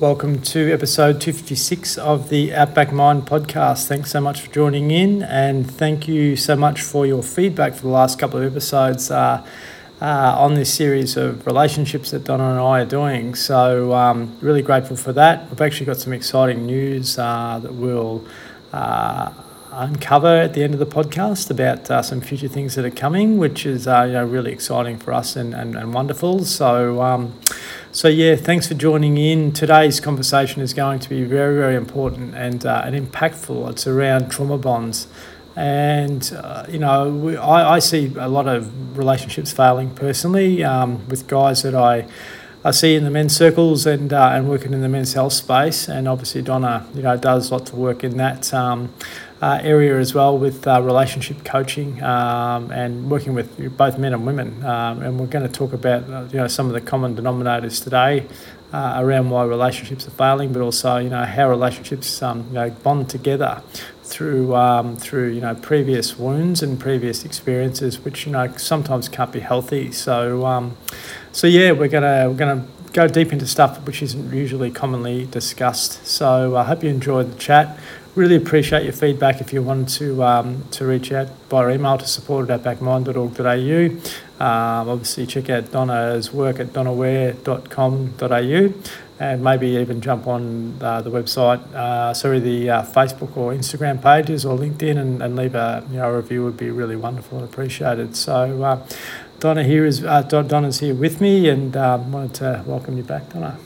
Welcome to episode 256 of the Outback Mind podcast. Thanks so much for joining in, and thank you so much for your feedback for the last couple of episodes uh, uh, on this series of relationships that Donna and I are doing. So, um, really grateful for that. We've actually got some exciting news uh, that we'll uh, uncover at the end of the podcast about uh, some future things that are coming, which is uh, you know really exciting for us and, and, and wonderful. So. Um, so yeah, thanks for joining in. Today's conversation is going to be very, very important and uh, and impactful. It's around trauma bonds, and uh, you know we, I, I see a lot of relationships failing personally um, with guys that I. I see in the men's circles and uh, and working in the men's health space, and obviously Donna, you know, does lots of work in that. Um, uh, area as well with uh, relationship coaching um, and working with both men and women. Um, and we're going to talk about uh, you know some of the common denominators today uh, around why relationships are failing, but also you know how relationships um, you know bond together through um, through you know previous wounds and previous experiences, which you know sometimes can't be healthy. So um, so yeah, we're gonna we're gonna go deep into stuff which isn't usually commonly discussed. So I hope you enjoyed the chat really appreciate your feedback if you want to um, to reach out via email to support at outbackmind.org.au. Um, obviously, check out Donna's work at donnaware.com.au and maybe even jump on uh, the website, uh, sorry, the uh, Facebook or Instagram pages or LinkedIn and, and leave a you know, review would be really wonderful and appreciated. So, uh, Donna here is uh, Donna's here with me and um, wanted to welcome you back, Donna.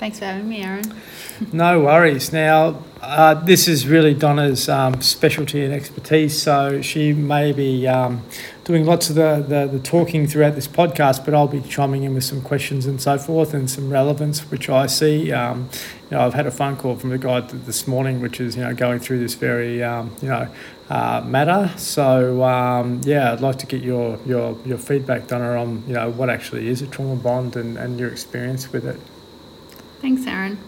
Thanks for having me, Aaron. no worries. Now, uh, this is really Donna's um, specialty and expertise, so she may be um, doing lots of the, the, the, talking throughout this podcast, but I'll be chiming in with some questions and so forth and some relevance, which I see. Um, you know, I've had a phone call from the guy this morning, which is, you know, going through this very, um, you know, uh, matter. So, um, yeah, I'd like to get your, your, your feedback, Donna, on, you know, what actually is a trauma bond and, and your experience with it. Thanks, Aaron.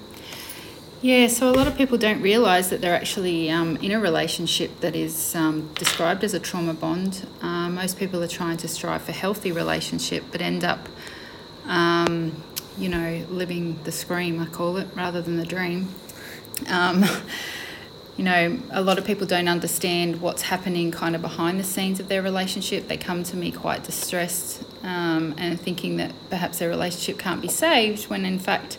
Yeah, so a lot of people don't realise that they're actually um, in a relationship that is um, described as a trauma bond. Uh, most people are trying to strive for healthy relationship, but end up, um, you know, living the scream, I call it, rather than the dream. Um, you know, a lot of people don't understand what's happening kind of behind the scenes of their relationship. They come to me quite distressed um, and thinking that perhaps their relationship can't be saved, when in fact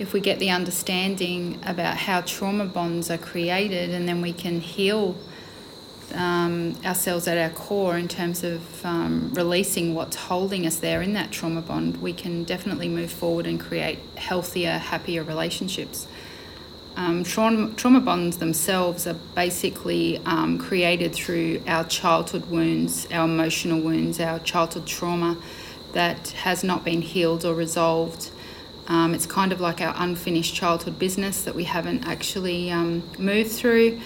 if we get the understanding about how trauma bonds are created and then we can heal um, ourselves at our core in terms of um, releasing what's holding us there in that trauma bond, we can definitely move forward and create healthier, happier relationships. Um, trauma, trauma bonds themselves are basically um, created through our childhood wounds, our emotional wounds, our childhood trauma that has not been healed or resolved um, it's kind of like our unfinished childhood business that we haven't actually um, moved through.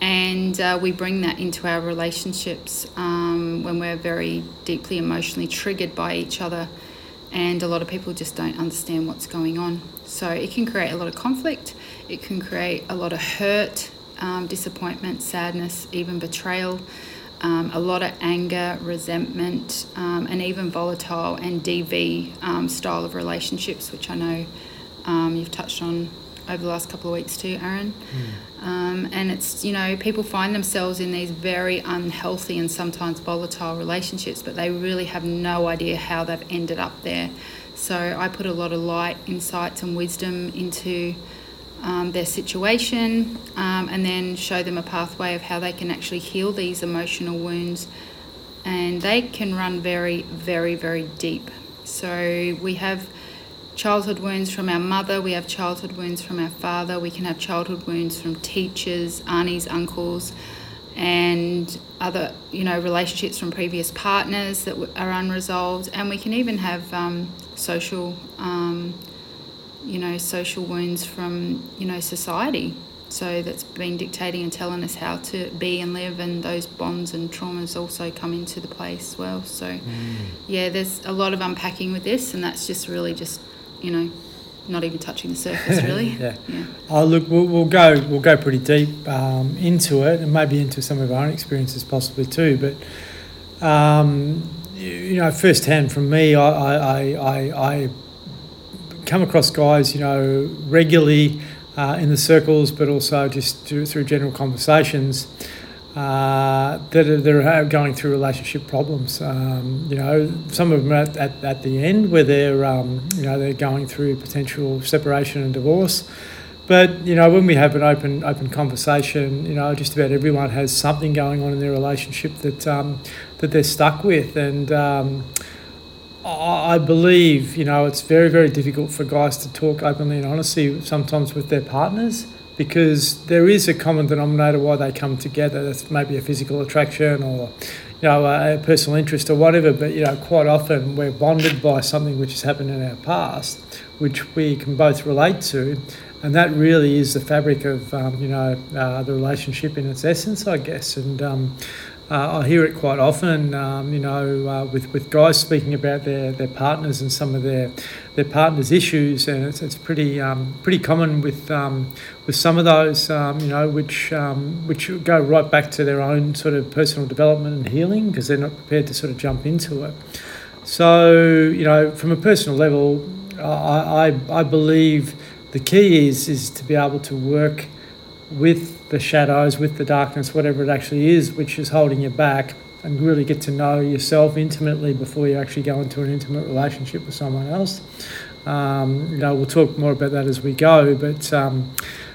And uh, we bring that into our relationships um, when we're very deeply emotionally triggered by each other. And a lot of people just don't understand what's going on. So it can create a lot of conflict, it can create a lot of hurt, um, disappointment, sadness, even betrayal um, a lot of anger, resentment, um, and even volatile and DV um, style of relationships, which I know um, you've touched on over the last couple of weeks too, Aaron. Mm. and it's, you know, people find themselves in these very unhealthy and sometimes volatile relationships, but they really have no idea how they've ended up there. So I put a lot of light, insights, and wisdom into um, their situation um, and then show them a pathway of how they can actually heal these emotional wounds. And they can run very, very, very deep. So we have childhood wounds from our mother, we have childhood wounds from our father, we can have childhood wounds from teachers, aunties, uncles, and other, you know, relationships from previous partners that are unresolved. And we can even have um, social. Um, you know, social wounds from, you know, society. So that's been dictating and telling us how to be and live, and those bonds and traumas also come into the place as well. So, mm. yeah, there's a lot of unpacking with this, and that's just really just, you know, not even touching the surface, really. yeah. yeah. Oh, look, we'll, we'll go we'll go pretty deep um, into it, and maybe into some of our own experiences possibly too. But um, you know, firsthand from me, I I, I, I come across guys, you know, regularly uh, in the circles, but also just through, general conversations uh, that are, that are going through relationship problems. Um, you know, some of them at, at, at the end where they're, um, you know, they're going through potential separation and divorce. But you know, when we have an open open conversation, you know, just about everyone has something going on in their relationship that um, that they're stuck with, and um, I believe you know it's very very difficult for guys to talk openly and honestly sometimes with their partners because there is a common denominator why they come together. That's maybe a physical attraction or you know a personal interest or whatever. But you know, quite often we're bonded by something which has happened in our past, which we can both relate to, and that really is the fabric of um, you know uh, the relationship in its essence, I guess. And um, uh, I hear it quite often, um, you know, uh, with, with guys speaking about their, their partners and some of their their partners' issues, and it's, it's pretty um, pretty common with um, with some of those, um, you know, which um, which go right back to their own sort of personal development and healing because they're not prepared to sort of jump into it. So, you know, from a personal level, I, I, I believe the key is is to be able to work with the shadows, with the darkness, whatever it actually is, which is holding you back, and really get to know yourself intimately before you actually go into an intimate relationship with someone else. Um, you know, we'll talk more about that as we go, but um,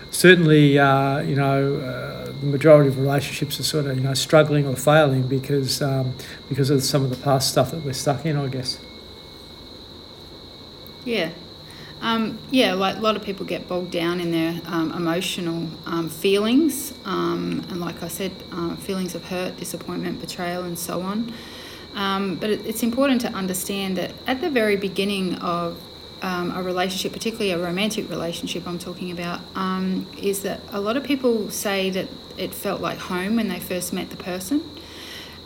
certainly, uh, you know, uh, the majority of relationships are sort of you know struggling or failing because um, because of some of the past stuff that we're stuck in, I guess. Yeah, um, yeah, like a lot of people get bogged down in their um, emotional um, feelings, um, and like I said, uh, feelings of hurt, disappointment, betrayal, and so on. Um, but it, it's important to understand that at the very beginning of a relationship, particularly a romantic relationship, I'm talking about, is that a lot of people say that it felt like home when they first met the person.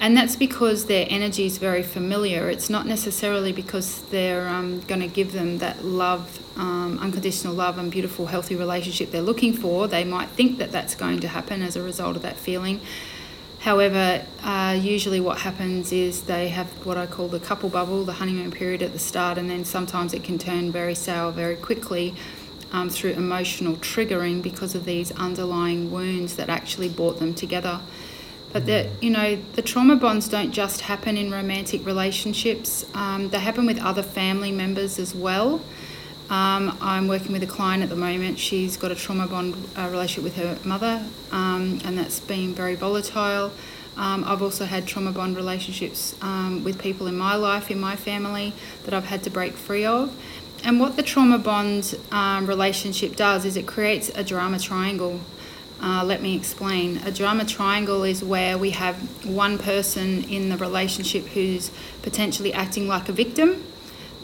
And that's because their energy is very familiar. It's not necessarily because they're um, going to give them that love, um, unconditional love, and beautiful, healthy relationship they're looking for. They might think that that's going to happen as a result of that feeling. However, uh, usually what happens is they have what I call the couple bubble, the honeymoon period at the start, and then sometimes it can turn very sour very quickly um, through emotional triggering because of these underlying wounds that actually brought them together. But that you know, the trauma bonds don't just happen in romantic relationships. Um, they happen with other family members as well. Um, I'm working with a client at the moment. She's got a trauma bond uh, relationship with her mother, um, and that's been very volatile. Um, I've also had trauma bond relationships um, with people in my life, in my family, that I've had to break free of. And what the trauma bond um, relationship does is it creates a drama triangle uh, let me explain. A drama triangle is where we have one person in the relationship who's potentially acting like a victim.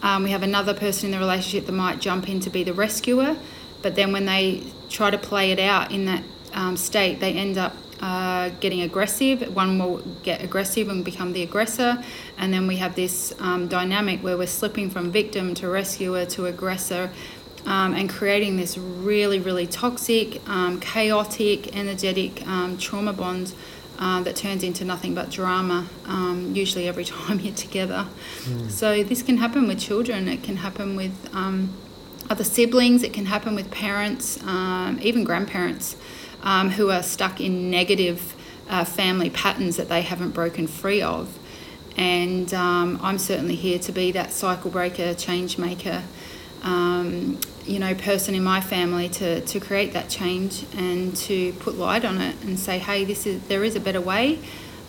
Um, we have another person in the relationship that might jump in to be the rescuer, but then when they try to play it out in that um, state, they end up uh, getting aggressive. One will get aggressive and become the aggressor, and then we have this um, dynamic where we're slipping from victim to rescuer to aggressor um, and creating this really, really toxic, um, chaotic, energetic um, trauma bond uh, that turns into nothing but drama, um, usually every time you're together. Mm. So, this can happen with children, it can happen with um, other siblings, it can happen with parents, um, even grandparents who are stuck in negative uh, family patterns that they haven't broken free of. And I'm certainly here to be that cycle breaker, change maker um, you know, person in my family to, to create that change and to put light on it and say, hey, this is there is a better way,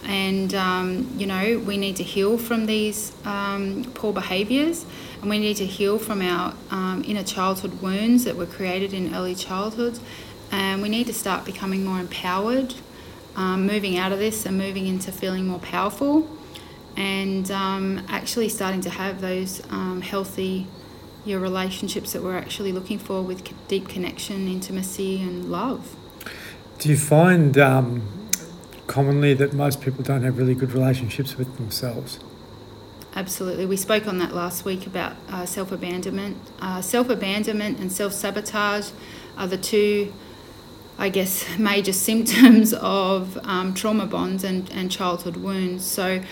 and um, you know, we need to heal from these um, poor behaviours, and we need to heal from our um, inner childhood wounds that were created in early childhood, and we need to start becoming more empowered, um, moving out of this and moving into feeling more powerful, and um, actually starting to have those healthy your relationships that we're actually looking for with deep connection, intimacy, and love. Do you find um, commonly that most people don't have really good relationships with themselves? Absolutely. We spoke on that last week about uh, self abandonment. Uh, self abandonment and self sabotage are the two, I guess, major symptoms of um, trauma bonds and, and childhood wounds. So,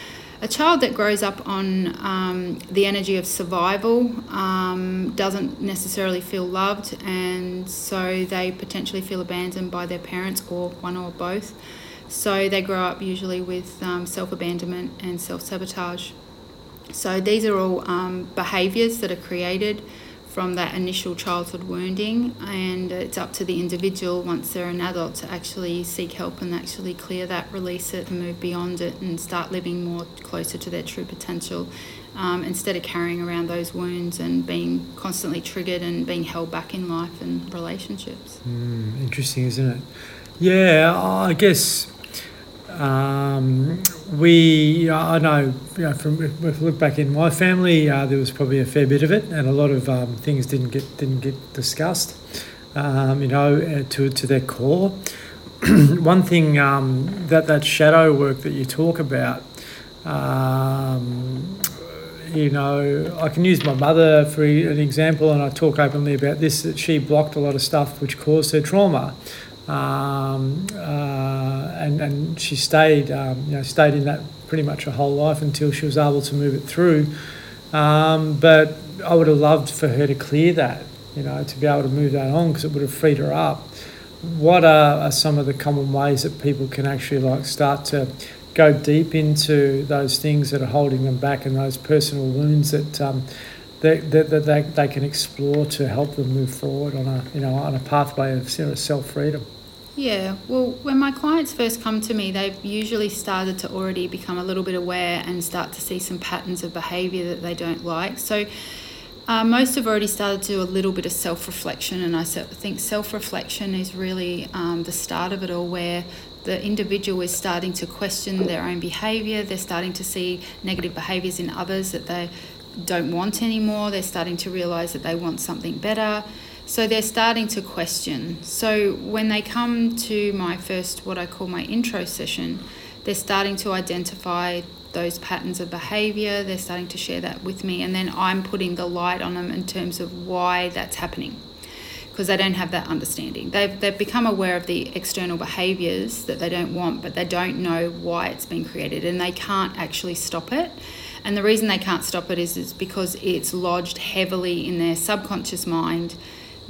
a child that grows up on um, the energy of survival um, doesn't necessarily feel loved, and so they potentially feel abandoned by their parents or one or both. So they grow up usually with um, self abandonment and self sabotage. So these are all um, behaviours that are created from that initial childhood wounding, and it's up to the individual once they're an adult to actually seek help and actually clear that, release it, and move beyond it, and start living more closer to their true potential. Um, instead of carrying around those wounds and being constantly triggered and being held back in life and relationships. Mm, interesting, isn't it? Yeah, I guess um, we, I know, you know, from if look back in my family, uh, there was probably a fair bit of it, and a lot of um, things didn't get didn't get discussed. Um, you know, uh, to to their core. One thing um, that that shadow work that you talk about, um, you know, I can use my mother for an example, and I talk openly about this. That she blocked a lot of stuff which caused her trauma um, uh, and and she stayed um, you know stayed in that pretty much her whole life until she was able to move it through. Um, but I would have loved for her to clear that, you know, to be able to move that on because it would have freed her up. What are, are some of the common ways that people can actually like start to go deep into those things that are holding them back and those personal wounds that um, that, that, that they, they can explore to help them move forward on a you know on a pathway of self freedom. Yeah, well, when my clients first come to me, they've usually started to already become a little bit aware and start to see some patterns of behaviour that they don't like. So, uh, most have already started to do a little bit of self reflection, and I think self reflection is really um, the start of it all, where the individual is starting to question their own behaviour, they're starting to see negative behaviours in others that they don't want anymore, they're starting to realise that they want something better so they're starting to question. So when they come to my first, what I call my intro session, they're starting to identify those patterns of behavior. They're starting to share that with me, and then I'm putting the light on them in terms of why that's happening because they don't have that understanding. They've, they've become aware of the external behaviors that they don't want, but they don't know why it's been created and they can't actually stop it. And the reason they can't stop it is, is because it's lodged heavily in their subconscious mind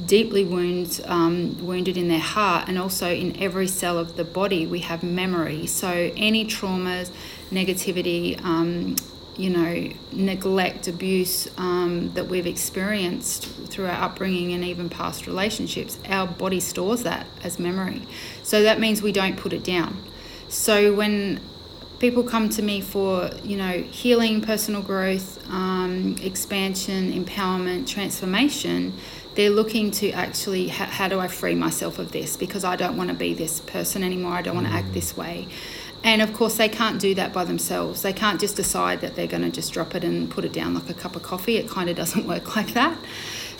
deeply wounds, um, wounded in their heart, and also in every cell of the body, we have memory. So any traumas, negativity, um, you know, neglect, abuse um, that we've experienced through our upbringing and even past relationships, our body stores that as memory. So that means we don't put it down. So when people come to me for you know healing personal growth um, expansion empowerment transformation they're looking to actually how, how do I free myself of this because I don't want to be this person anymore. I don't want to act this way. And of course, they can't do that by themselves. They can't just decide that they're going to just drop it and put it down like a cup of coffee. It kind of doesn't work like that.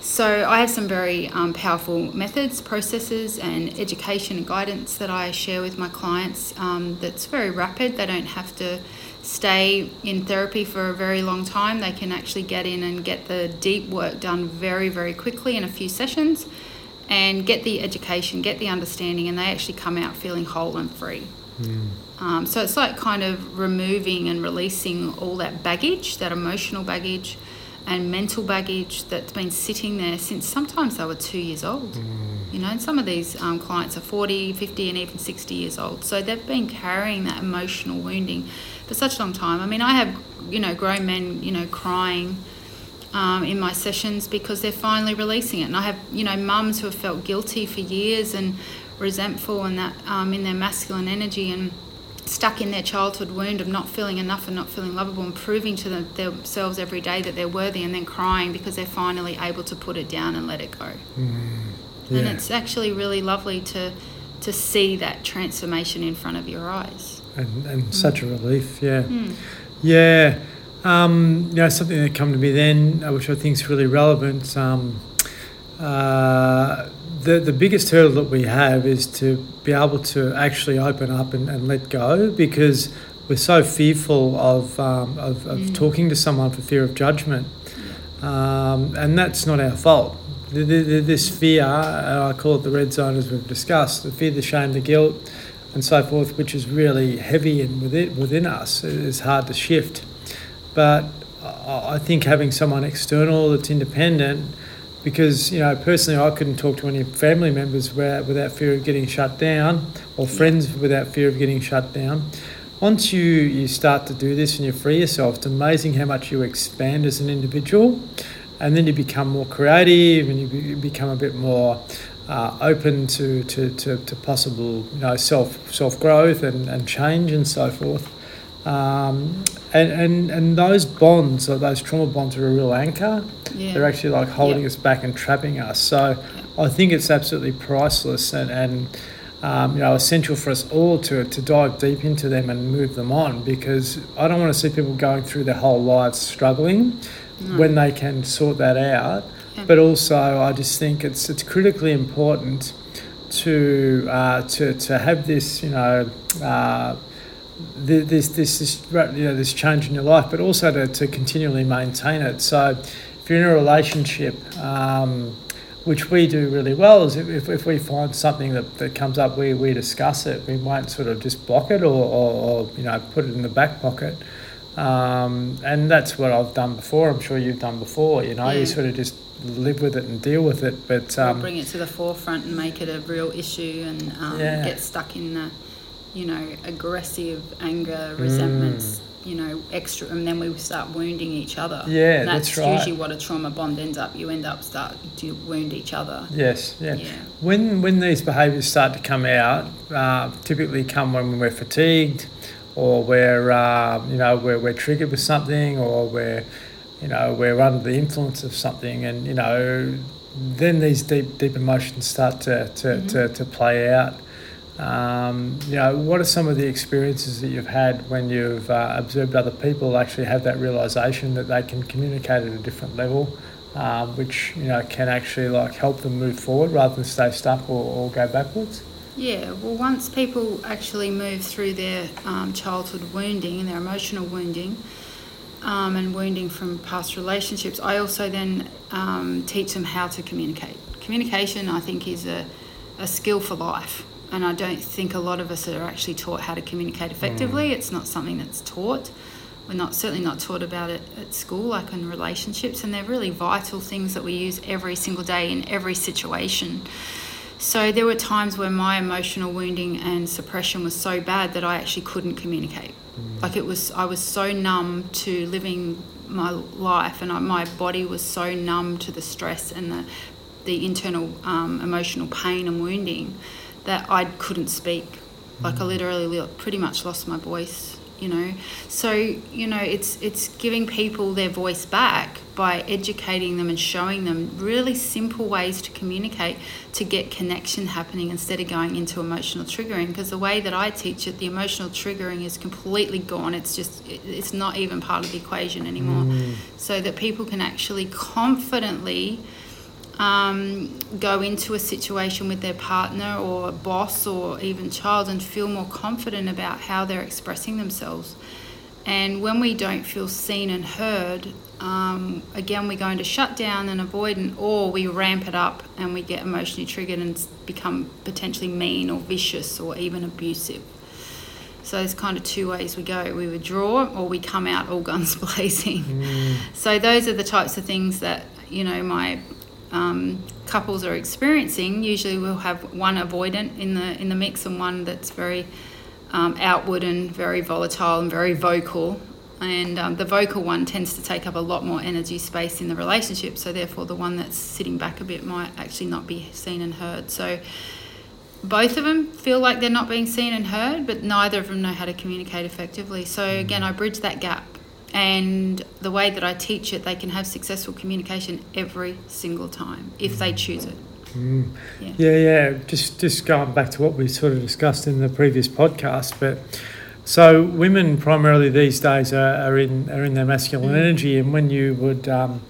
So, I have some very um, powerful methods, processes, and education and guidance that I share with my clients um, that's very rapid. They don't have to stay in therapy for a very long time. They can actually get in and get the deep work done very, very quickly in a few sessions and get the education, get the understanding, and they actually come out feeling whole and free. Mm. Um, so it's like kind of removing and releasing all that baggage, that emotional baggage and mental baggage that's been sitting there since sometimes they were two years old. Mm. You know, some of these um, clients are 40, 50, and even 60 years old. So they've been carrying that emotional wounding for such a long time. I mean, I have, you know, grown men, you know, crying um, in my sessions because they're finally releasing it. And I have, you know, mums who have felt guilty for years and resentful and that um, in their masculine energy and stuck in their childhood wound of not feeling enough and not feeling lovable and proving to them, themselves every day that they're worthy and then crying because they're finally able to put it down and let it go. Mm, yeah. And it's actually really lovely to to see that transformation in front of your eyes. And, and mm. such a relief, yeah. Mm. Yeah. Um, you know, something that come to me then, uh, which I think is really relevant. Um, uh, the, the biggest hurdle that we have is to be able to actually open up and, and let go because we're so fearful of, um, of, of mm. talking to someone for fear of judgment. Um, and that's not our fault. This fear, uh, I call it the red zone as we've discussed the fear, the shame, the guilt. and so forth, which is really heavy and within within us. It's hard to shift, but I I think having someone external that's independent, because you know personally I couldn't talk to any family members without, without fear of getting shut down, or friends without fear of getting shut down. Once you, you start to do this and you free yourself, it's amazing how much you expand as an individual, and then you become more creative and you, be, you become a bit more uh, open to, to, to, to possible you know self self growth and, and change and so forth. Um, and, and, and those bonds, or those trauma bonds, are a real anchor. Yeah. They're actually like holding Yep. us back and trapping us. So I think it's absolutely priceless and, and um, you know, essential for us all to, to dive deep into them and move them on because I don't want to see people going through their whole lives struggling when they can sort that out. Yeah. But also, I just think it's it's critically important to uh, to to have this, you know. Uh, this this this you know this change in your life, but also to, to continually maintain it. So, if you're in a relationship, um, which we do really well, is if, if, if we find something that, that comes up, we, we discuss it. We won't sort of just block it or, or, or you know put it in the back pocket. Um, and that's what I've done before. I'm sure you've done before. You know, Yeah. you sort of just live with it and deal with it. But um, bring it to the forefront and make it a real issue and um, Yeah. get stuck in the, you know, aggressive anger, Mm. resentments, you know, extra, and then we start wounding each other. Yeah, And that's right. usually what a trauma bond ends up. You end up start to wound each other. Yes, yeah. Yeah. When when these behaviours start to come out, uh, typically come when we're fatigued, or we're uh, you know we're, we're triggered with something, or we're you know we're under the influence of something, and you know then these deep deep emotions start to to, to, to play out. Um, you know, what are some of the experiences that you've had when you've uh, observed other people actually have that realization that they can communicate at a different level, um, which you know can actually like help them move forward rather than stay stuck or, or go backwards? Yeah, well, once people actually move through their um, childhood wounding and their emotional wounding um, and wounding from past relationships, I also then um, teach them how to communicate. Communication, I think, is a, a skill for life. And I don't think a lot of us are actually taught how to communicate effectively. It's not something that's taught. We're not certainly not taught about it at school, like in relationships, and they're really vital things that we use every single day in every situation. So there were times where my emotional wounding and suppression was so bad that I actually couldn't communicate. Like it was, I was so numb to living my life, and I, my body was so numb to the stress and the the internal um, emotional pain and wounding that I couldn't speak. Like I literally pretty much lost my voice. You know, so you know it's it's giving people their voice back by educating them and showing them really simple ways to communicate to get connection happening instead of going into emotional triggering. Because the way that I teach it the emotional triggering is completely gone. It's just it's not even part of the equation anymore. Mm. So that people can actually confidently um, go into a situation with their partner or boss or even child and feel more confident about how they're expressing themselves. And when we don't feel seen and heard, um, again, we're going to shut down and avoidant, or we ramp it up and we get emotionally triggered and become potentially mean or vicious or even abusive. So there's kind of two ways we go. We withdraw or we come out all guns blazing. So those are the types of things that you know my um, couples are experiencing. Usually we'll have one avoidant in the in the mix and one that's very um, outward and very volatile and very vocal. And um, the vocal one tends to take up a lot more energy space in the relationship. So therefore, the one that's sitting back a bit might actually not be seen and heard. So both of them feel like they're not being seen and heard, but neither of them know how to communicate effectively. So again, I bridge that gap. And the way that I teach it, they can have successful communication every single time if they choose it. Mm. Yeah. Yeah, yeah. Just just going back to what we sort of discussed in the previous podcast, but so women primarily these days are, are in are in their masculine Mm. energy, and when you would. Um,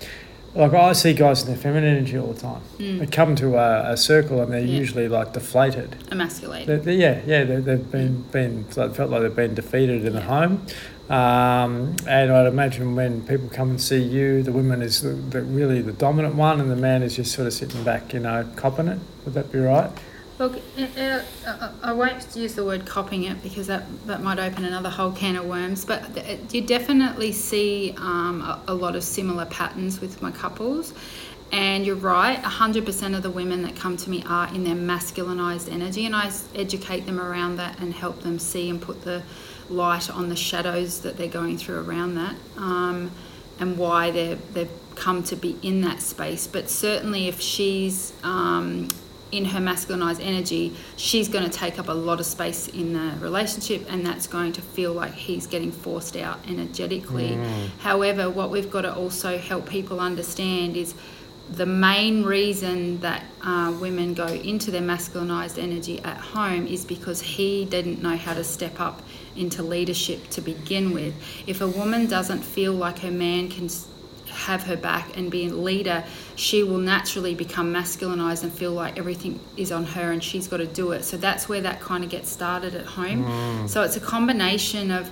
like I see guys in their feminine energy all the time. Mm. They come to a, a circle and they're Yeah. usually like deflated. Emasculated. They, they, yeah, yeah, they, they've been been like, felt like they've been defeated in the home, um, and I'd imagine when people come and see you, the woman is the, the really the dominant one, and the man is just sort of sitting back, you know, copping it. Would that be right? Look, I won't use the word copying it because that, that might open another whole can of worms, but you definitely see um, a, a, lot of similar patterns with my couples. And you're right, 100% of the women that come to me are in their masculinized energy, and I educate them around that and help them see and put the light on the shadows that they're going through around that um, and why they've, they've come to be in that space. But certainly, if she's um, in her masculinized energy, she's going to take up a lot of space in the relationship, and that's going to feel like he's getting forced out energetically. Mm. However, what we've got to also help people understand is the main reason that uh, women go into their masculinized energy at home is because he didn't know how to step up into leadership to begin with. If a woman doesn't feel like her man can have her back and be a leader, she will naturally become masculinized and feel like everything is on her and she's got to do it. So that's where that kind of gets started at home. Mm. So it's a combination of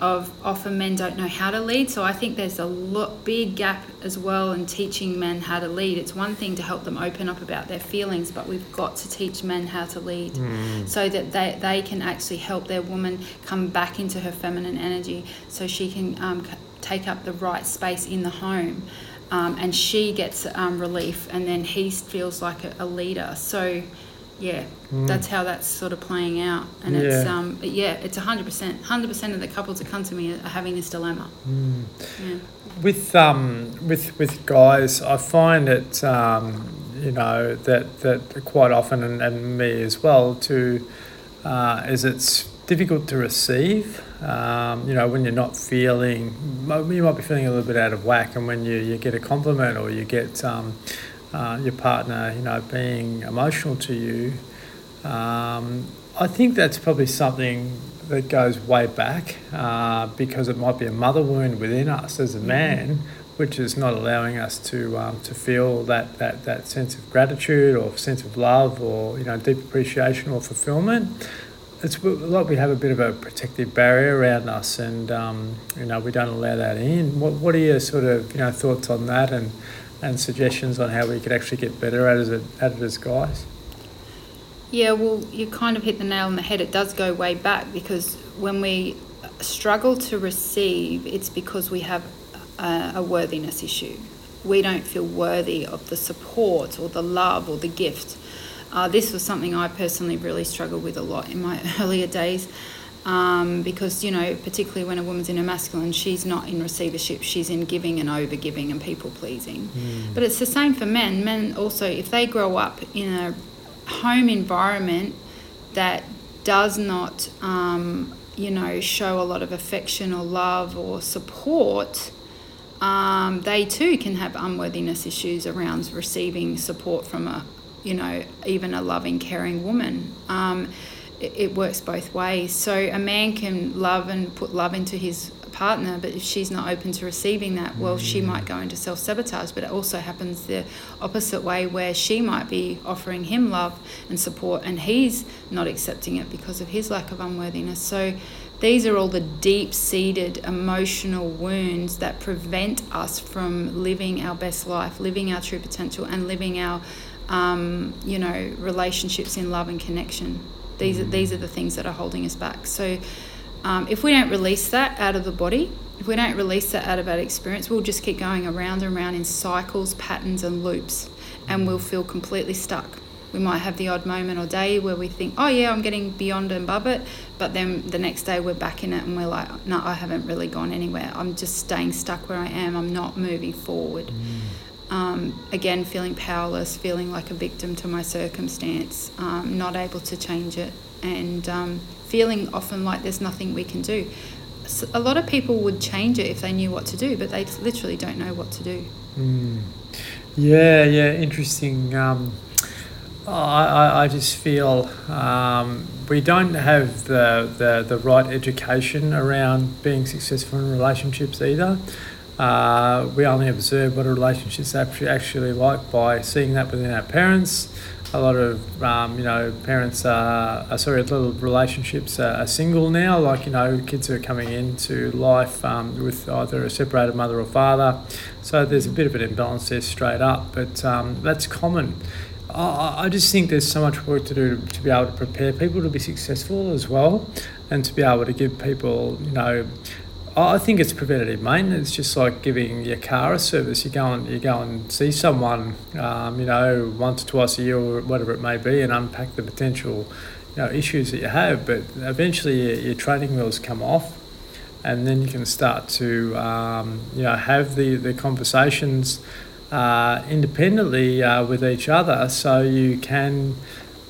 of often men don't know how to lead. So I think there's a lot, big gap as well in teaching men how to lead. It's one thing to help them open up about their feelings, but we've got to teach men how to lead mm. so that they, they can actually help their woman come back into her feminine energy so she can um, take up the right space in the home. Um, and she gets um, relief, and then he feels like a, a leader. So, yeah, mm. that's how that's sort of playing out. And yeah. it's um, yeah, it's hundred percent. Hundred percent of the couples that come to me are having this dilemma. Mm. Yeah. With um, with with guys, I find it um, you know that that quite often, and, and me as well, too, uh, is it's difficult to receive. Um, you know, when you're not feeling, you might be feeling a little bit out of whack, and when you, you get a compliment or you get um, uh, your partner, you know, being emotional to you, um, I think that's probably something that goes way back uh, because it might be a mother wound within us as a mm-hmm. man, which is not allowing us to um, to feel that, that that sense of gratitude or sense of love or you know deep appreciation or fulfillment. It's like we have a bit of a protective barrier around us, and um, you know we don't allow that in. What what are your sort of you know thoughts on that and and suggestions on how we could actually get better at it, at it as guys? Yeah, well, you kind of hit the nail on the head. It does go way back because when we struggle to receive, it's because we have a, a worthiness issue. We don't feel worthy of the support or the love or the gift. Uh, this was something I personally really struggled with a lot in my earlier days um, because you know particularly when a woman's in a masculine she's not in receivership she's in giving and over giving and people pleasing. Mm. but it's the same for men. Men also if they grow up in a home environment that does not um, you know show a lot of affection or love or support um, they too can have unworthiness issues around receiving support from a you know even a loving caring woman. Um, it works both ways. So a man can love and put love into his partner, but if she's not open to receiving that, well, she mm. might go into self sabotage. But it also happens the opposite way, where she might be offering him love and support, and he's not accepting it because of his lack of unworthiness. So these are all the deep seated emotional wounds that prevent us from living our best life, living our true potential, and living our, um, you know, relationships in love and connection. These are, these are the things that are holding us back. So um, if we don't release that out of the body, if we don't release that out of our experience, we'll just keep going around and around in cycles, patterns, and loops, and we'll feel completely stuck. We might have the odd moment or day where we think, oh, yeah, I'm getting beyond and above it, but then the next day we're back in it and we're like, no, I haven't really gone anywhere. I'm just staying stuck where I am. I'm not moving forward. Mm um, again, feeling powerless, feeling like a victim to my circumstance, um, not able to change it, and um, feeling often like there's nothing we can do. So a lot of people would change it if they knew what to do, but they literally don't know what to do. Mm. Yeah, yeah, interesting. Um, I, I just feel um, we don't have the, the, the right education around being successful in relationships either. Uh, we only observe what a relationship's actually actually like by seeing that within our parents. A lot of um, you know parents are, are sorry, a little relationships are, are, single now. Like you know, kids are coming into life um, with either a separated mother or father, so there's a bit of an imbalance there straight up. But um, that's common. I, I just think there's so much work to do to be able to prepare people to be successful as well, and to be able to give people, you know, I think it's preventative maintenance, just like giving your car a service. You go and you go and see someone, um, you know, once or twice a year or whatever it may be, and unpack the potential, you know, issues that you have. But eventually, your, your training wheels come off, and then you can start to, um, you know, have the the conversations uh, independently uh, with each other, so you can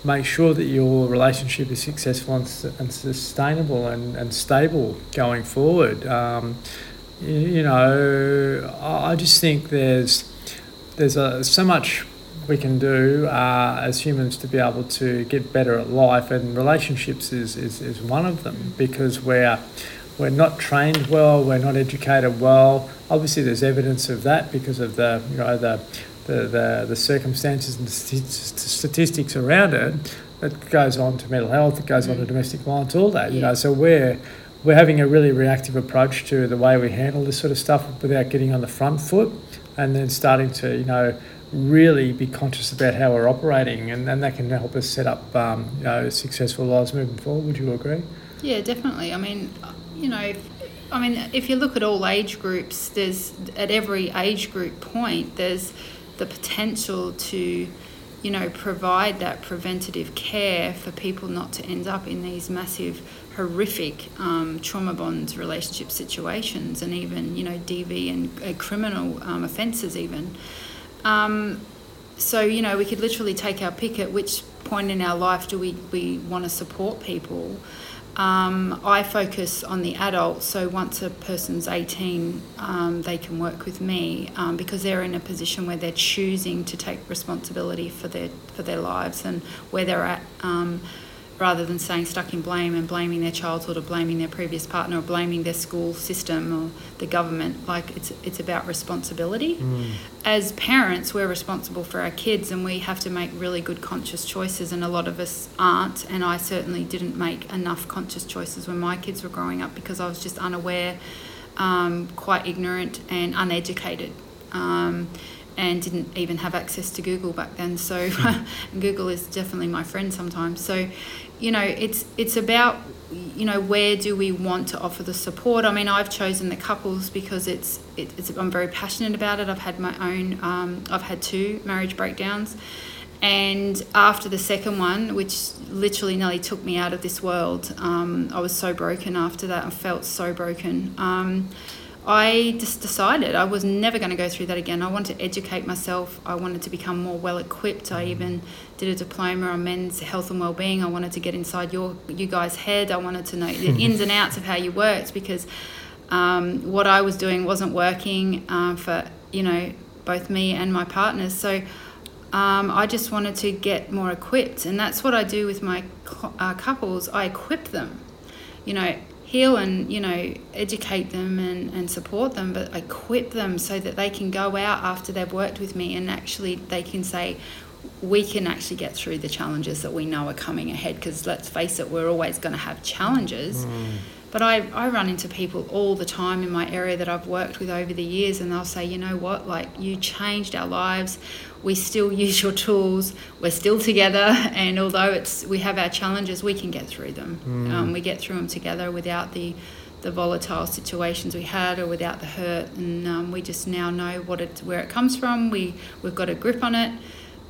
make sure that your relationship is successful and, and sustainable and, and stable going forward. Um, you, you, know, I just think there's there's a, so much we can do uh, as humans to be able to get better at life, and relationships is, is, is one of them because we're we're not trained well, we're not educated well. Obviously, there's evidence of that because of the you know the the, the, the circumstances and the statistics around it that goes on to mental health, it goes on to mm. domestic violence, all that, you know. So we're we're having a really reactive approach to the way we handle this sort of stuff without getting on the front foot and then starting to, you know, really be conscious about how we're operating and, and that can help us set up um, you know, successful lives moving forward. Would you agree? Yeah, definitely. I mean, you know, I mean, if you look at all age groups, there's at every age group point, there's the potential to you know provide that preventative care for people not to end up in these massive horrific um, trauma bonds, relationship situations and even you know DV and uh, criminal um, offences even. Um, so you know we could literally take our pick at which point in our life do we, we want to support people um, I focus on the adults, so once a person's 18, um, they can work with me um, because they're in a position where they're choosing to take responsibility for their for their lives and where they're at. Um, rather than staying stuck in blame and blaming their childhood or blaming their previous partner or blaming their school system or the government. Like it's it's about responsibility. Mm. As parents, we're responsible for our kids and we have to make really good conscious choices and a lot of us aren't and I certainly didn't make enough conscious choices when my kids were growing up because I was just unaware, um, quite ignorant and uneducated. Um, and didn't even have access to Google back then. So Google is definitely my friend sometimes. So you know, it's it's about you know where do we want to offer the support. I mean, I've chosen the couples because it's it, it's I'm very passionate about it. I've had my own. Um, I've had two marriage breakdowns. And after the second one, which literally nearly took me out of this world, um, I was so broken after that. I felt so broken. Um, I just decided I was never going to go through that again. I wanted to educate myself. I wanted to become more well equipped. I even did a diploma on men's health and well-being. I wanted to get inside your you guys' head. I wanted to know the ins and outs of how you worked because um, what I was doing wasn't working uh, for you know both me and my partners. So um, I just wanted to get more equipped, and that's what I do with my uh, couples. I equip them. You know, heal and you know educate them and, and support them but equip them so that they can go out after they've worked with me and actually they can say we can actually get through the challenges that we know are coming ahead because let's face it we're always going to have challenges mm. But I, I run into people all the time in my area that i've worked with over the years and they'll say you know what like you changed our lives we still use your tools. We're still together, and although it's we have our challenges, we can get through them. Mm. Um, we get through them together without the the volatile situations we had or without the hurt, and um, we just now know what it where it comes from. We we've got a grip on it.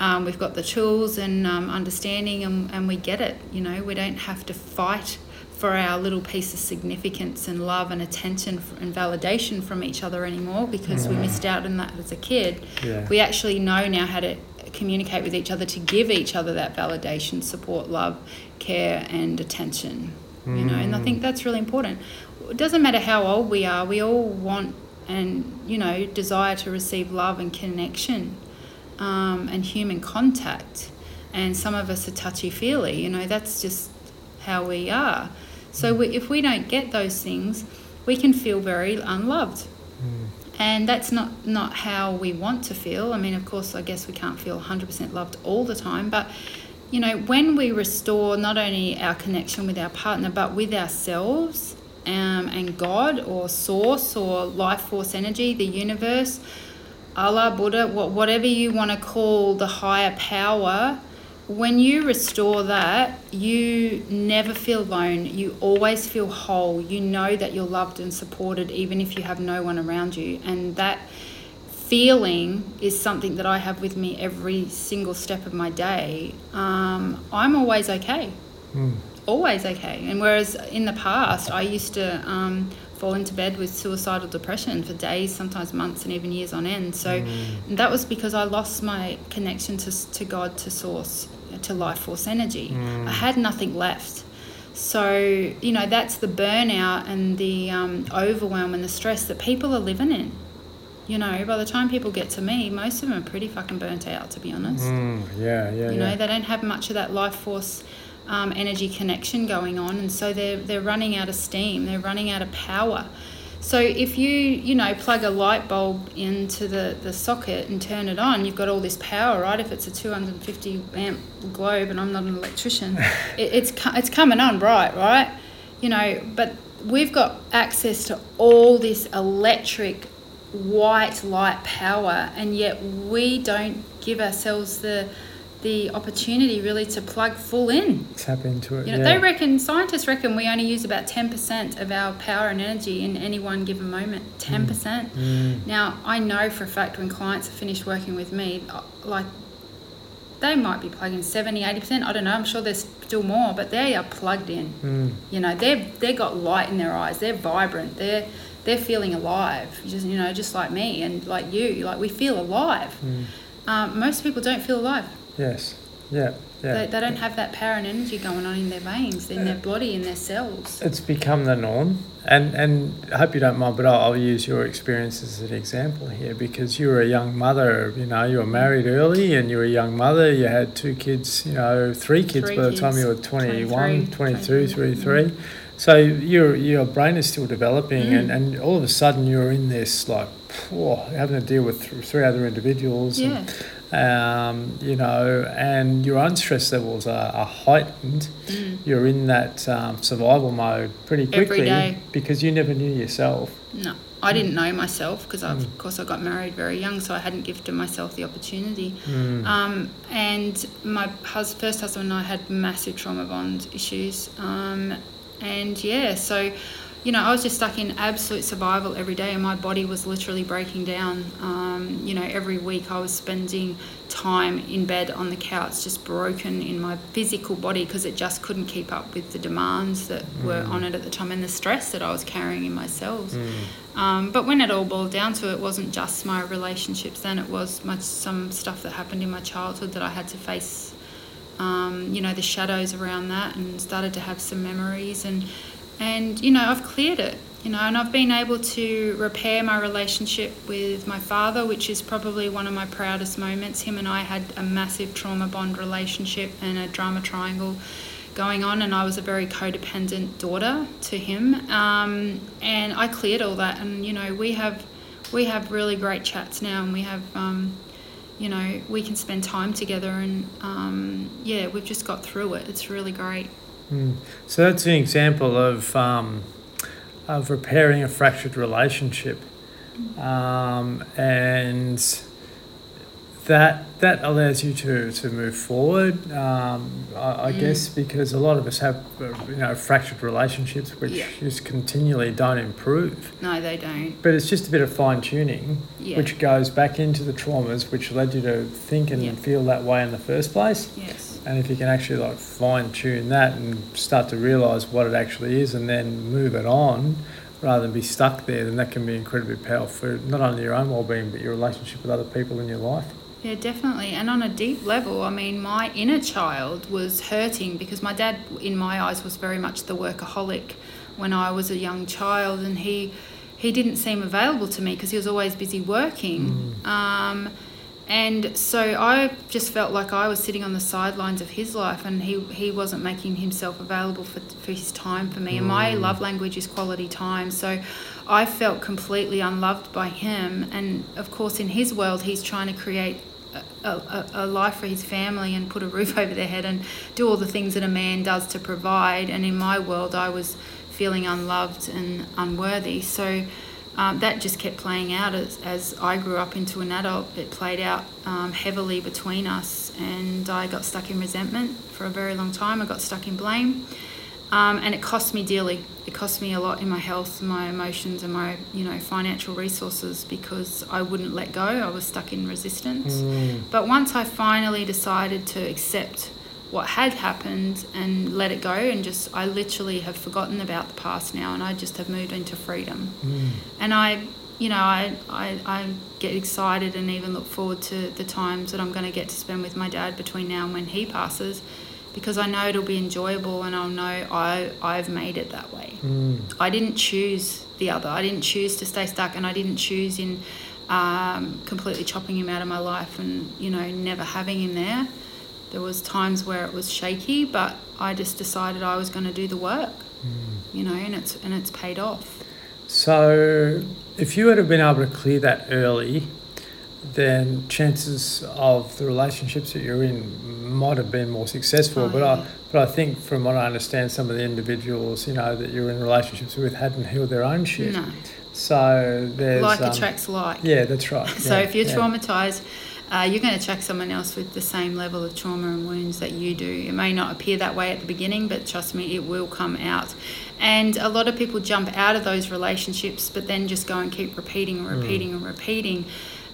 Um, we've got the tools and um, understanding, and, and we get it. You know, we don't have to fight for our little piece of significance and love and attention and validation from each other anymore because we missed out on that as a kid. Yeah. We actually know now how to communicate with each other to give each other that validation, support, love, care, and attention. Mm. You know, and I think mm. that's really important. It doesn't matter how old we are, we all want and, you know, desire to receive love and connection um, and human contact. And some of us are touchy feely, you know, that's just how we are. So we, if we don't get those things, we can feel very unloved. Mm. And that's not, not how we want to feel. I mean, of course, I guess we can't feel 100% loved all the time, but you know, when we restore not only our connection with our partner, but with ourselves um, and God or source or life force energy, the universe, Allah, Buddha, whatever you want to call the higher power, when you restore that, you never feel alone. You always feel whole. You know that you're loved and supported, even if you have no one around you. And that feeling is something that I have with me every single step of my day. Um, I'm always okay. Mm. Always okay. And whereas in the past, I used to um, fall into bed with suicidal depression for days, sometimes months, and even years on end. So mm. that was because I lost my connection to, to God, to Source, to life force energy. Mm. I had nothing left. So, you know, that's the burnout and the um, overwhelm and the stress that people are living in. You know, by the time people get to me, most of them are pretty fucking burnt out, to be honest. Mm, yeah, yeah. You know, yeah. they don't have much of that life force um, energy connection going on, and so they're they're running out of steam. They're running out of power. So if you you know plug a light bulb into the, the socket and turn it on, you've got all this power, right? If it's a 250 amp globe, and I'm not an electrician, it, it's it's coming on bright, right? You know, but we've got access to all this electric white light power, and yet we don't give ourselves the the opportunity really to plug full in. Tap into it. You know, yeah. they reckon scientists reckon we only use about ten percent of our power and energy in any one given moment. Ten percent. Mm. Mm. Now I know for a fact when clients are finished working with me, uh, like they might be plugging 70 80% i don't know i'm sure there's still more but they are plugged in mm. you know they've they got light in their eyes they're vibrant they're they're feeling alive just you know just like me and like you like we feel alive mm. um, most people don't feel alive Yes. Yeah. Yeah. They, they don't have that power and energy going on in their veins, in their body, in their cells. It's become the norm. And, and I hope you don't mind, but I'll, I'll use your experience as an example here because you were a young mother, you know, you were married early and you were a young mother. You had two kids, you know, three kids three by the time you were 21, 22, 23. Mm. So your, your brain is still developing mm. and, and all of a sudden you're in this like, oh, having to deal with three other individuals. Yeah. And, um, you know, and your own stress levels are, are heightened. Mm. You're in that um, survival mode pretty quickly because you never knew yourself. No, I didn't know myself because, mm. of course, I got married very young, so I hadn't gifted myself the opportunity. Mm. Um, and my hus- first husband and I had massive trauma bond issues. Um, and yeah, so you know, I was just stuck in absolute survival every day, and my body was literally breaking down. Um, you know, every week I was spending time in bed on the couch, just broken in my physical body because it just couldn't keep up with the demands that mm. were on it at the time and the stress that I was carrying in myself. Mm. Um, but when it all boiled down to it, it wasn't just my relationships. Then it was much some stuff that happened in my childhood that I had to face. Um, you know, the shadows around that, and started to have some memories and and you know I've cleared it you know and I've been able to repair my relationship with my father which is probably one of my proudest moments. Him and I had a massive trauma bond relationship and a drama triangle going on and I was a very codependent daughter to him. Um, and I cleared all that and you know we have we have really great chats now and we have um, you know we can spend time together and um, yeah we've just got through it. It's really great Mm. So that's an example of um, of repairing a fractured relationship, um, and that that allows you to, to move forward. Um, I, I mm. guess because a lot of us have you know fractured relationships which yeah. just continually don't improve. No, they don't. But it's just a bit of fine tuning, yeah. which goes back into the traumas which led you to think and yeah. feel that way in the first place. Yes and if you can actually like fine tune that and start to realize what it actually is and then move it on rather than be stuck there then that can be incredibly powerful for not only your own well-being but your relationship with other people in your life. Yeah definitely. And on a deep level i mean my inner child was hurting because my dad in my eyes was very much the workaholic when i was a young child and he he didn't seem available to me because he was always busy working. Mm. um, and so I just felt like I was sitting on the sidelines of his life and he, he wasn't making himself available for, for his time for me. And my mm. love language is quality time. So I felt completely unloved by him. And of course, in his world, he's trying to create a, a, a, life for his family and put a roof over their head and do all the things that a man does to provide. And in my world, I was feeling unloved and unworthy. So um, that just kept playing out as, as I grew up into an adult. It played out um, heavily between us, and I got stuck in resentment for a very long time. I got stuck in blame, um, and it cost me dearly. It cost me a lot in my health, my emotions, and my you know financial resources because I wouldn't let go. I was stuck in resistance. Mm. But once I finally decided to accept what had happened and let it go and just I literally have forgotten about the past now and I just have moved into freedom. Mm. And I you know, I, I, I get excited and even look forward to the times that I'm going to get to spend with my dad between now and when he passes because I know it'll be enjoyable and I'll know I, I've made it that way. Mm. I didn't choose the other. I didn't choose to stay stuck and I didn't choose in um, completely chopping him out of my life and, you know, never having him there. There was times where it was shaky, but I just decided I was going to do the work, you know, and it's and it's paid off. So, if you had have been able to clear that early, then chances of the relationships that you're in might have been more successful. Oh, but I, but I think from what I understand, some of the individuals, you know, that you're in relationships with hadn't healed their own shit. No, So there's like um, attracts like. Yeah, that's right. So yeah, if you're yeah. traumatized, uh, you're going to attract someone else with the same level of trauma and wounds that you do. It may not appear that way at the beginning, but trust me, it will come out. And a lot of people jump out of those relationships, but then just go and keep repeating and Mm. repeating and repeating.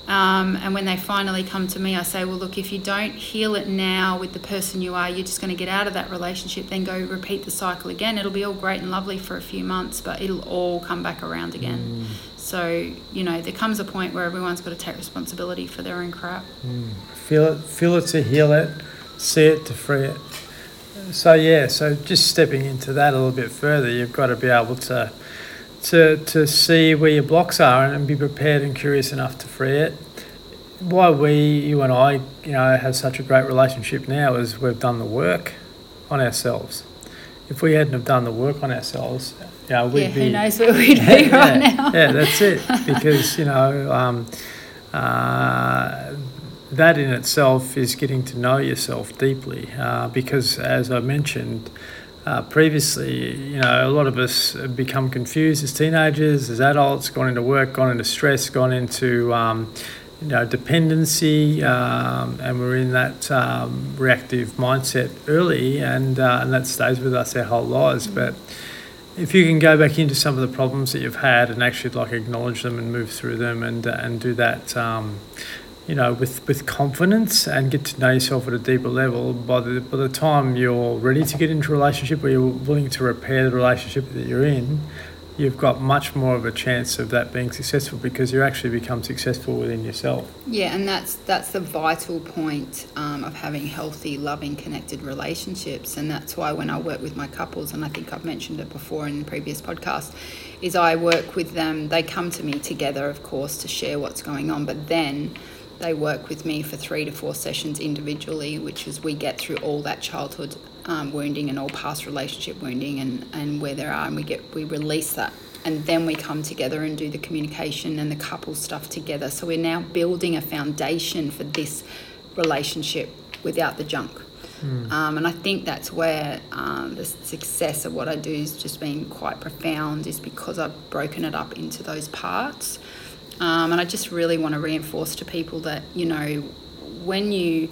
Um, and when they finally come to me, I say, well, look, if you don't heal it now with the person you are, you're just going to get out of that relationship, then go repeat the cycle again. It'll be all great and lovely for a few months, but it'll all come back around again. So, you know, there comes a point where everyone's got to take responsibility for their own crap. Mm. Feel it, feel it to heal it, see it to free it. So yeah, so just stepping into that a little bit further, you've got to be able to to to see where your blocks are and be prepared and curious enough to free it. Why we, you and I, you know, have such a great relationship now is we've done the work on ourselves. If we hadn't have done the work on ourselves, know, we'd yeah, be who knows where we'd be yeah, right now. yeah, that's it. Because you know, um, uh, that in itself is getting to know yourself deeply. Uh, because as I mentioned uh, previously, you know, a lot of us become confused as teenagers, as adults, gone into work, gone into stress, gone into um, you know dependency, um, and we're in that um, reactive mindset early, and uh, and that stays with us our whole lives. But if you can go back into some of the problems that you've had and actually like acknowledge them and move through them and uh, and do that um, you know with with confidence and get to know yourself at a deeper level by the by the time you're ready to get into a relationship or you're willing to repair the relationship that you're in you've got much more of a chance of that being successful because you actually become successful within yourself Yeah, and that's that's the vital point um, of having healthy, loving, connected relationships, and that's why when I work with my couples, and I think I've mentioned it before in previous podcasts, is I work with them. They come to me together, of course, to share what's going on, but then they work with me for three to four sessions individually, which is we get through all that childhood um, wounding and all past relationship wounding and, and where there are, and we get we release that and then we come together and do the communication and the couple stuff together. So we're now building a foundation for this relationship without the junk. Um, and I think that's where um, the success of what I do has just been quite profound, is because I've broken it up into those parts. Um, and I just really want to reinforce to people that, you know, when you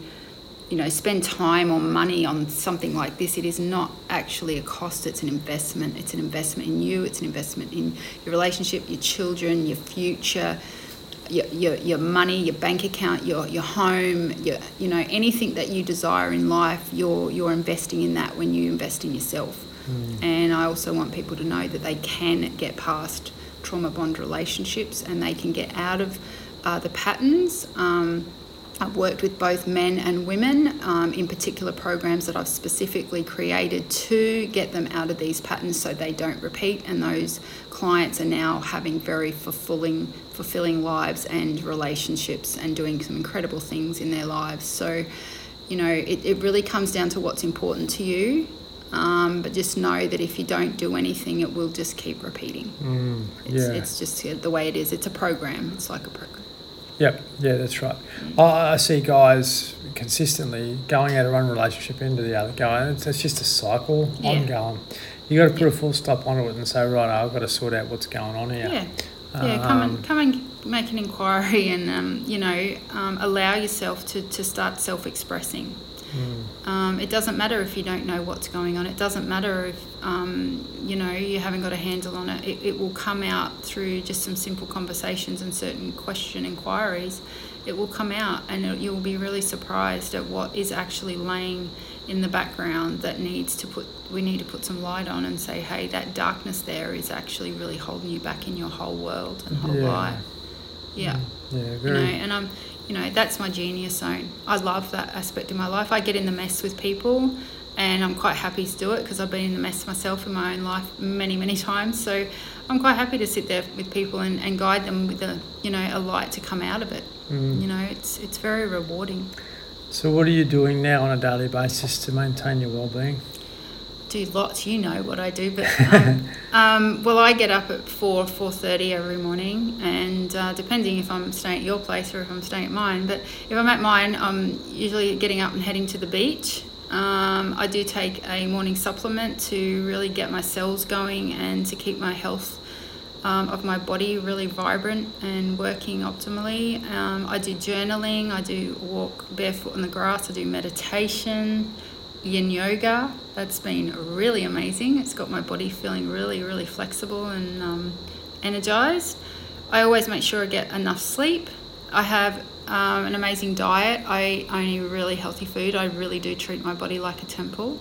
you know spend time or money on something like this it is not actually a cost it's an investment. It's an investment in you it's an investment in your relationship your children your future your, your, your money your bank account your, your home your, you know anything that you desire in life you're, you're investing in that when you invest in yourself. And i also want people to know that they can get past trauma bond relationships and they can get out of uh, the patterns um, I've worked with both men and women um, in particular programs that I've specifically created to get them out of these patterns so they don't repeat. And those clients are now having very fulfilling, fulfilling lives and relationships and doing some incredible things in their lives. So, you know, it, it really comes down to what's important to you. Um, but just know that if you don't do anything, it will just keep repeating. mm, It's, yeah it's just the way it is. It's a program. It's like a program. Yep, yeah, that's right. I, I see guys consistently going out of one relationship into the other, going, it's, it's just a cycle, Yeah. ongoing. you got to put a full stop on it and say, right, I've got to sort out what's going on here. Yeah. Yeah, come Um, and come and make an inquiry, and um, you know, um, allow yourself to, to start self-expressing. Mm, Um, it doesn't matter if you don't know what's going on. It doesn't matter if um, you know you haven't got a handle on it. it. It will come out through just some simple conversations and certain question inquiries. It will come out, and it, you'll be really surprised at what is actually laying in the background that needs to put. We need to put some light on and say, hey, that darkness there is actually really holding you back in your whole world and whole Yeah. life. Yeah. Yeah, you know and i'm you know that's my genius zone. I love that aspect of my life. I get in the mess with people and i'm quite happy to do it because i've been in the mess myself in my own life many many times. So i'm quite happy to sit there with people and, and guide them with a you know a light to come out of it. Mm. you know it's it's very rewarding. So, what are you doing now on a daily basis to maintain your well-being? Do lots you know what i do but um, um, well i get up at 4 4.30 every morning and uh, depending if i'm staying at your place or if i'm staying at mine but if i'm at mine i'm usually getting up and heading to the beach um, i do take a morning supplement to really get my cells going and to keep my health um, of my body really vibrant and working optimally. Um, I do journaling, I do walk barefoot on the grass, I do meditation, yin yoga. That's been really amazing. It's got my body feeling really, really flexible and um, energized. I always make sure I get enough sleep. I have um, an amazing diet. I only really healthy food. I really do treat my body like a temple.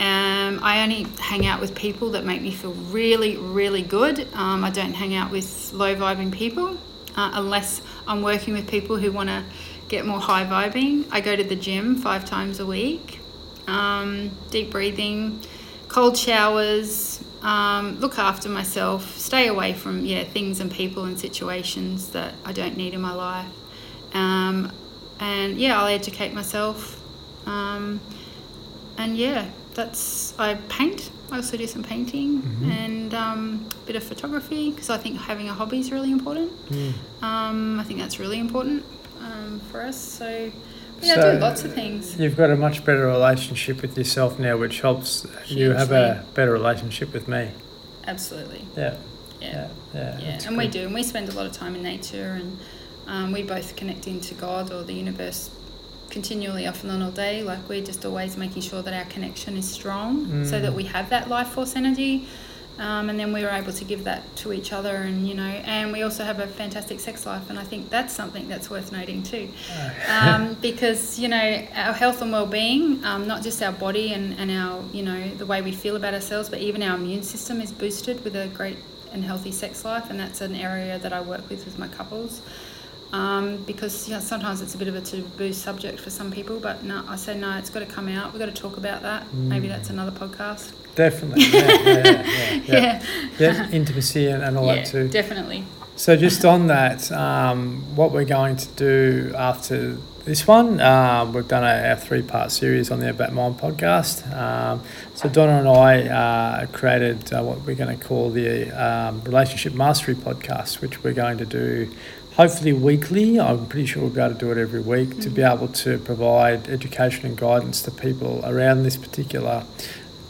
Um, I only hang out with people that make me feel really, really good. Um, I don't hang out with low vibing people uh, unless I'm working with people who want to get more high vibing. I go to the gym five times a week. Um, deep breathing, cold showers, um, look after myself, stay away from yeah things and people and situations that I don't need in my life. Um, and yeah, I'll educate myself. Um, and yeah, that's I paint. I also do some painting Mhm. and um, a bit of photography because I think having a hobby is really important. Mm. Um, I think that's really important um, for us. So yeah, I So, do lots of things. You've got a much better relationship with yourself now, which helps you have a better relationship with me. Absolutely, Yeah, yeah, yeah, yeah. yeah. And we do, and we spend a lot of time in nature, and um, we both connect into God or the universe continually off and on all day. Like we're just always making sure that our connection is strong, so Mm. that we have that life force energy. Um, and then we were able to give that to each other, and you know, and we also have a fantastic sex life, and I think that's something that's worth noting too, um, because you know our health and well-being, um, not just our body and, and our you know the way we feel about ourselves, but even our immune system is boosted with a great and healthy sex life, and that's an area that I work with with my couples. Um, because you know, sometimes it's a bit of a taboo subject for some people, but no, I say no, it's got to come out. We've got to talk about that. Maybe Mm. that's another podcast. Definitely, yeah, yeah, yeah, yeah. Yeah, yeah. intimacy and, and all that too. definitely. So just on that, um, what we're going to do after this one, um, we've done a, our three-part series on the Outback Mind podcast. Um, so Donna and I uh, created uh, what we're going to call the um, Relationship Mastery podcast, which we're going to do hopefully weekly. I'm pretty sure we'll be able to do it every week to be able to provide education and guidance to people around this particular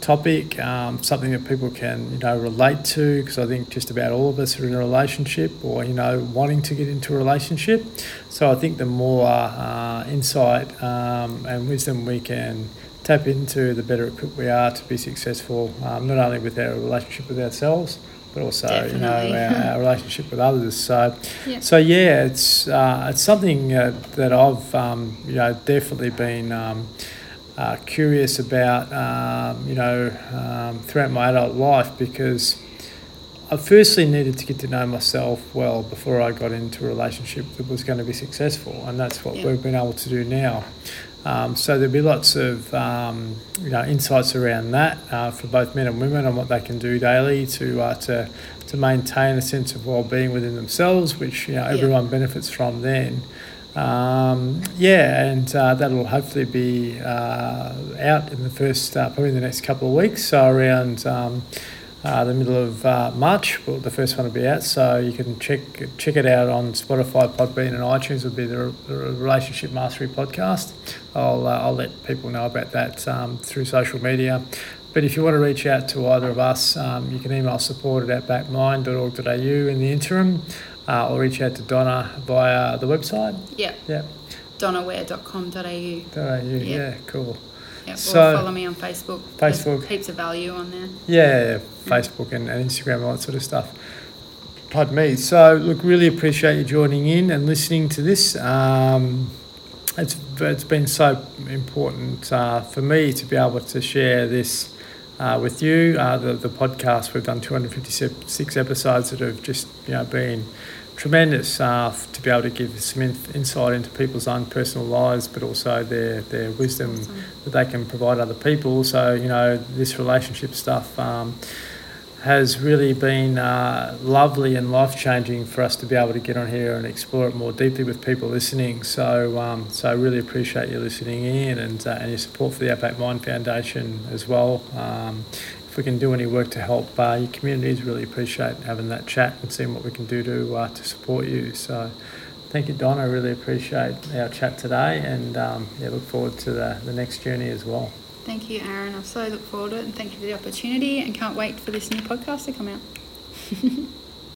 topic, um, something that people can you know relate to because I think just about all of us are in a relationship or you know wanting to get into a relationship. So I think the more uh, insight um, and wisdom we can tap into, the better equipped we are to be successful, um, not only with our relationship with ourselves. But also, you know, our, our relationship with others. So, Yeah. so yeah, it's uh, it's something uh, that I've um, you know definitely been um, uh, curious about, um, you know, um, throughout my adult life because I firstly needed to get to know myself well before I got into a relationship that was going to be successful, and that's what Yeah. we've been able to do now. Um, so there'll be lots of um, you know insights around that uh, for both men and women on what they can do daily to uh, to to maintain a sense of well-being within themselves, which you know Yeah. everyone benefits from then. Um, yeah, and uh, that'll hopefully be uh, out in the first, uh, probably in the next couple of weeks. So around um, uh, the middle of uh, March, well, the first one will be out. So you can check check it out on Spotify, Podbean, and iTunes. Will be the, the Relationship Mastery podcast. I'll uh, I'll let people know about that um, through social media. but if you want to reach out to either of us, um, you can email support at outbackmind.org.au in the interim, uh, or reach out to Donna via the website. Yeah. Yeah. Donnaware.com.au. Yeah, yeah cool. Yep, So- or follow me on Facebook. Facebook. There's heaps of value on there. Yeah, Facebook and, and Instagram, all that sort of stuff. Pardon me. So, look, really appreciate you joining in and listening to this. Um, it's it's been so important uh, for me to be able to share this uh, with you. Uh, the the podcast we've done 256 episodes that have just you know been tremendous uh, to be able to give some in- insight into people's own personal lives, but also their their wisdom Awesome. that they can provide other people. So you know this relationship stuff um, has really been uh, lovely and life changing for us to be able to get on here and explore it more deeply with people listening. So um, so I really appreciate you listening in and uh, and your support for the Outback Mind Foundation as well. Um, if we can do any work to help uh, your communities, really appreciate having that chat and seeing what we can do to uh, to support you. So. Thank you, Don. I really appreciate our chat today, and um, yeah, look forward to the, the next journey as well. Thank you, Aaron. I so look forward to it and thank you for the opportunity and can't wait for this new podcast to come out.